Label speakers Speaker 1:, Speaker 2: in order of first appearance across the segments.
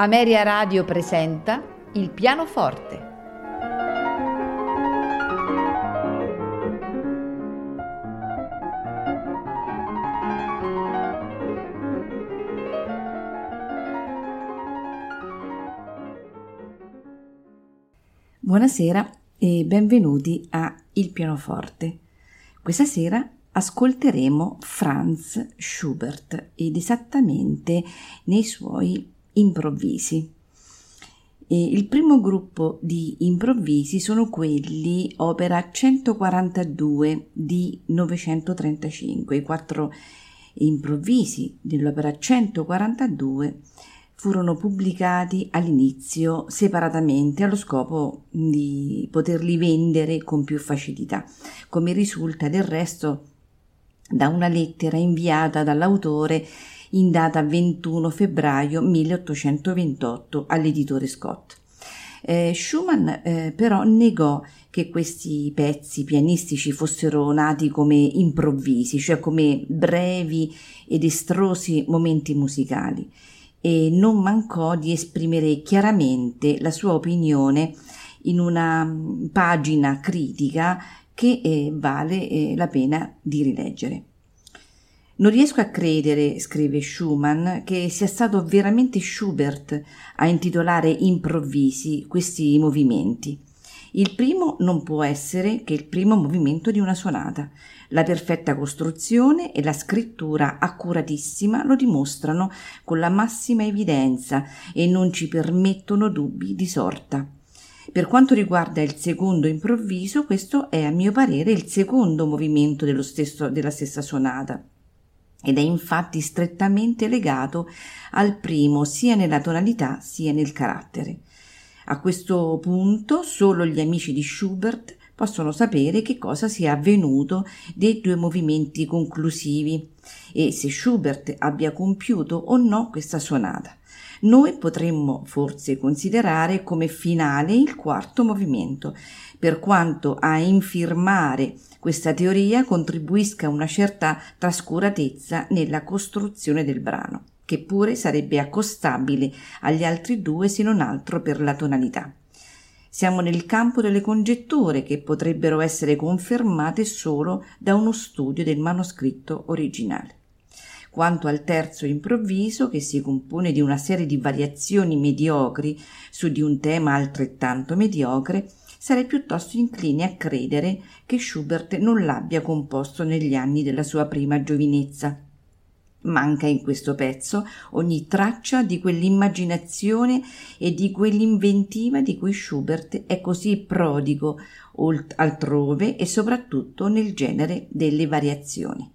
Speaker 1: Ameria Radio presenta Il pianoforte.
Speaker 2: Buonasera e benvenuti a Il pianoforte. Questa sera ascolteremo Franz Schubert ed esattamente nei suoi improvvisi. E il primo gruppo di improvvisi sono quelli opera 142 di 935. I quattro improvvisi dell'opera 142 furono pubblicati all'inizio separatamente allo scopo di poterli vendere con più facilità, come risulta del resto da una lettera inviata dall'autore in data 21 febbraio 1828 all'editore Scott. Eh, Schumann eh, però negò che questi pezzi pianistici fossero nati come improvvisi, cioè come brevi ed estrosi momenti musicali, e non mancò di esprimere chiaramente la sua opinione in una mm, pagina critica che eh, vale eh, la pena di rileggere. Non riesco a credere, scrive Schumann, che sia stato veramente Schubert a intitolare improvvisi questi movimenti. Il primo non può essere che il primo movimento di una sonata. La perfetta costruzione e la scrittura accuratissima lo dimostrano con la massima evidenza e non ci permettono dubbi di sorta. Per quanto riguarda il secondo improvviso, questo è a mio parere il secondo movimento stesso, della stessa sonata ed è infatti strettamente legato al primo sia nella tonalità sia nel carattere. A questo punto solo gli amici di Schubert possono sapere che cosa sia avvenuto dei due movimenti conclusivi e se Schubert abbia compiuto o no questa sonata. Noi potremmo forse considerare come finale il quarto movimento, per quanto a infirmare questa teoria contribuisca una certa trascuratezza nella costruzione del brano, che pure sarebbe accostabile agli altri due se non altro per la tonalità. Siamo nel campo delle congetture che potrebbero essere confermate solo da uno studio del manoscritto originale. Quanto al terzo improvviso, che si compone di una serie di variazioni mediocri su di un tema altrettanto mediocre, sarei piuttosto incline a credere che Schubert non l'abbia composto negli anni della sua prima giovinezza. Manca in questo pezzo ogni traccia di quell'immaginazione e di quell'inventiva di cui Schubert è così prodigo altrove e soprattutto nel genere delle variazioni.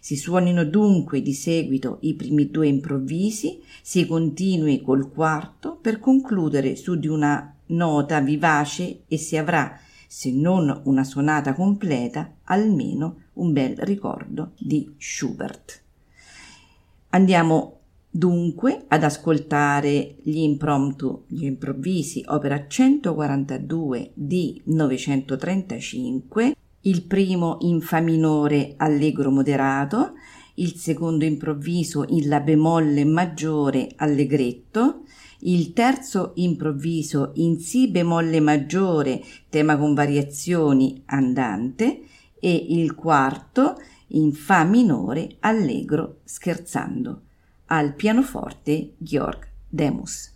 Speaker 2: Si suonino dunque di seguito i primi due improvvisi, si continui col quarto per concludere su di una nota vivace e si avrà, se non una sonata completa, almeno un bel ricordo di Schubert. Andiamo dunque ad ascoltare gli impromptu, gli improvvisi, opera 142 di 935, il primo in fa minore allegro moderato, il secondo improvviso in la bemolle maggiore allegretto, il terzo improvviso in Si bemolle maggiore, tema con variazioni andante, e il quarto in Fa minore allegro scherzando. Al pianoforte Georg Demus.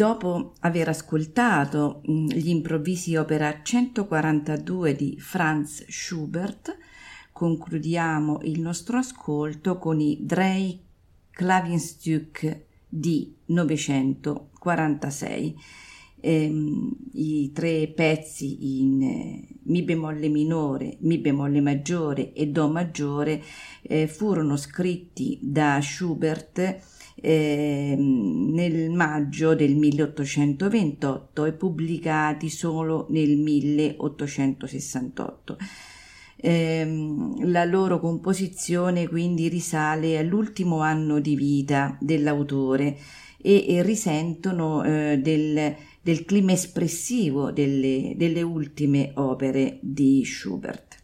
Speaker 2: Dopo aver ascoltato mm, gli improvvisi opera 142 di Franz Schubert, concludiamo il nostro ascolto con i Drei Klavienstück di 946. Ehm, I tre pezzi in eh, Mi bemolle minore, Mi bemolle maggiore e Do maggiore eh, furono scritti da Schubert eh, nel maggio del 1828 e pubblicati solo nel 1868. Eh, la loro composizione quindi risale all'ultimo anno di vita dell'autore e, e risentono eh, del, del, clima espressivo delle, delle ultime opere di Schubert.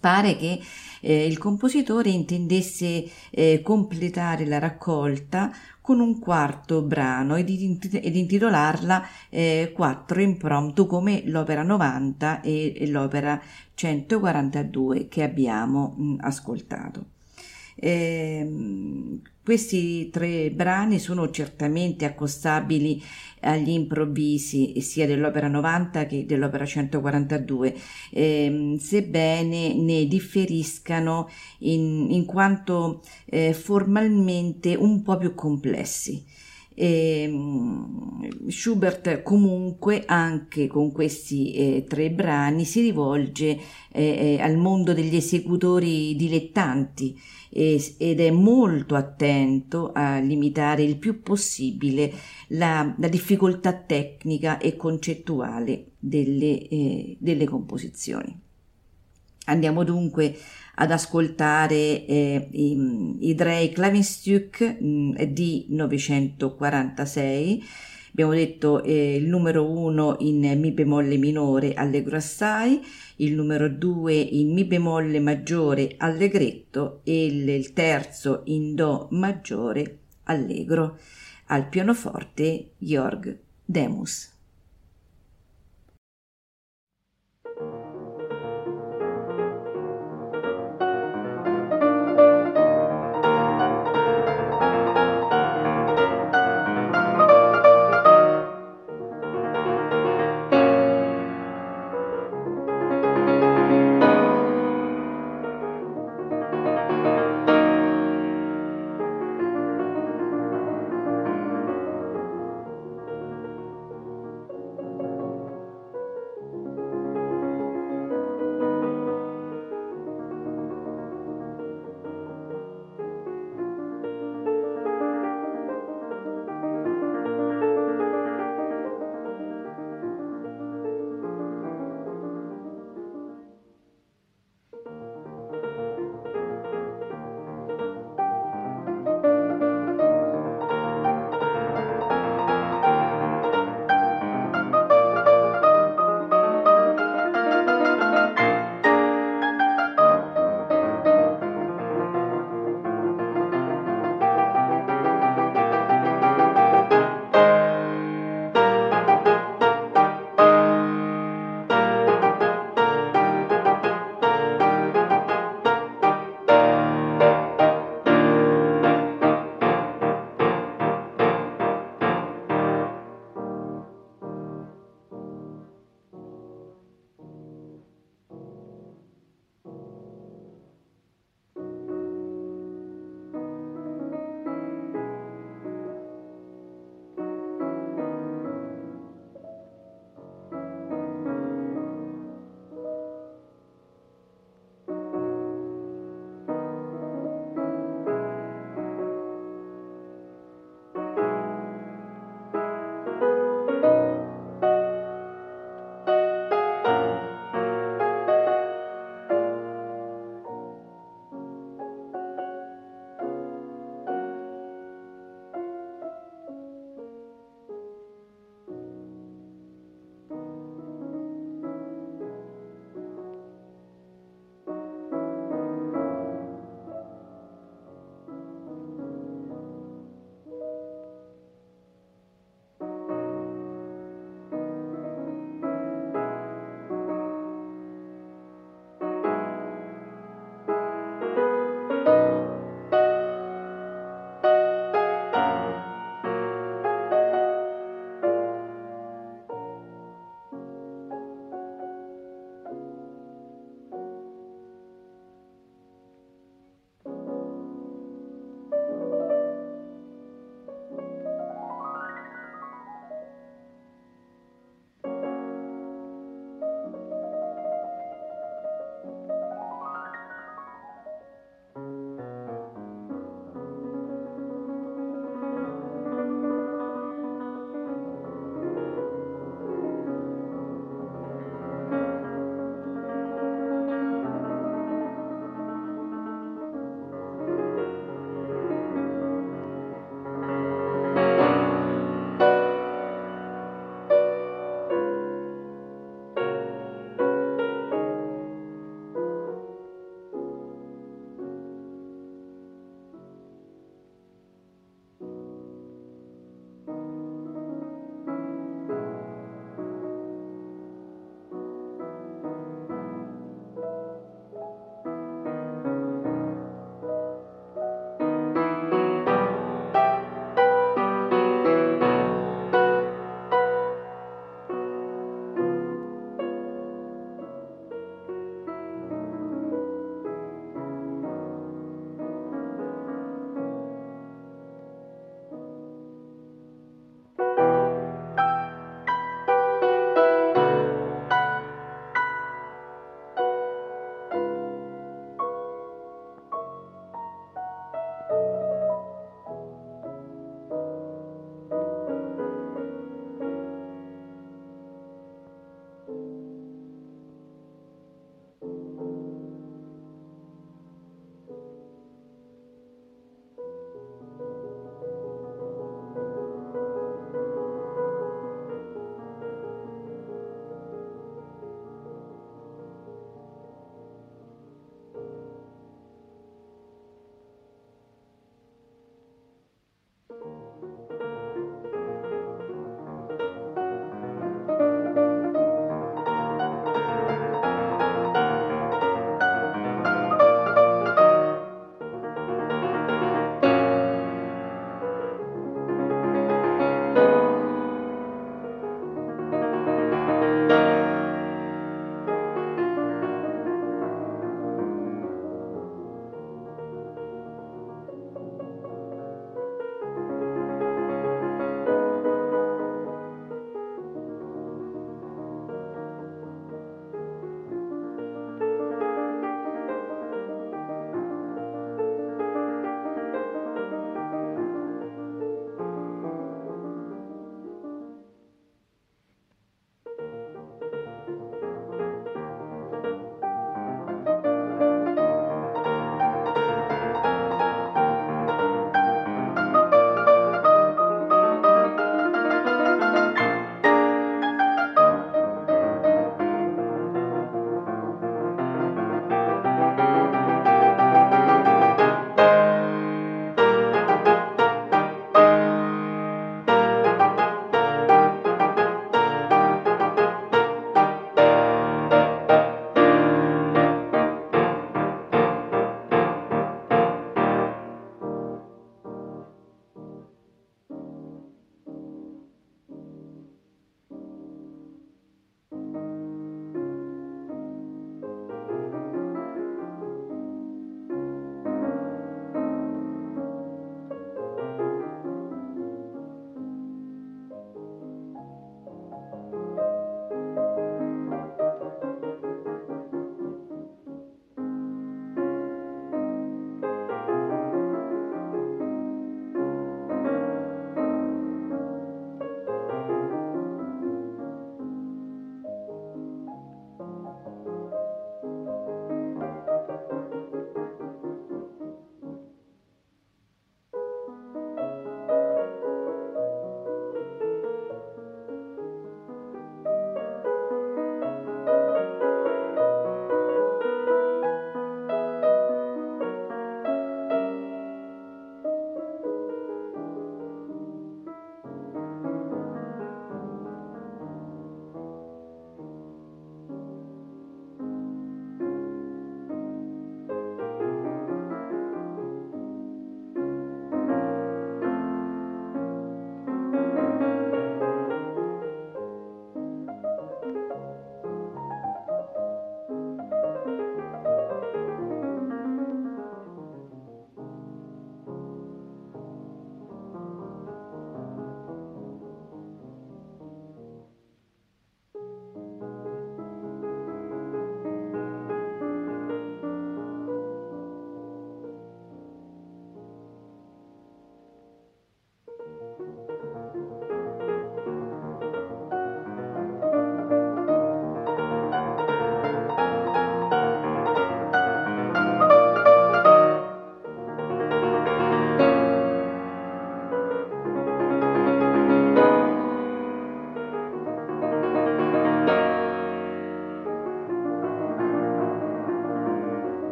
Speaker 2: Pare che eh, il compositore intendesse eh, completare la raccolta con un quarto brano ed, ed intitolarla eh, Quattro impromptu come l'opera 90 e, e l'opera 142 che abbiamo mh, ascoltato. Eh, questi tre brani sono certamente accostabili agli improvvisi sia dell'opera 90 che dell'opera 142, eh, sebbene ne differiscano in, in quanto eh, formalmente un po' più complessi. E, Schubert comunque anche con questi eh, tre brani si rivolge eh, eh al mondo degli esecutori dilettanti ed è molto attento a limitare il più possibile la, la difficoltà tecnica e concettuale delle, eh, delle composizioni. Andiamo dunque ad ascoltare eh, i, i Drei Klavinstück mm, di 946. Abbiamo detto eh, il numero 1 in Mi bemolle minore allegro assai, il numero 2 in Mi bemolle maggiore allegretto e il, il terzo in Do maggiore allegro. Al pianoforte Georg Demus.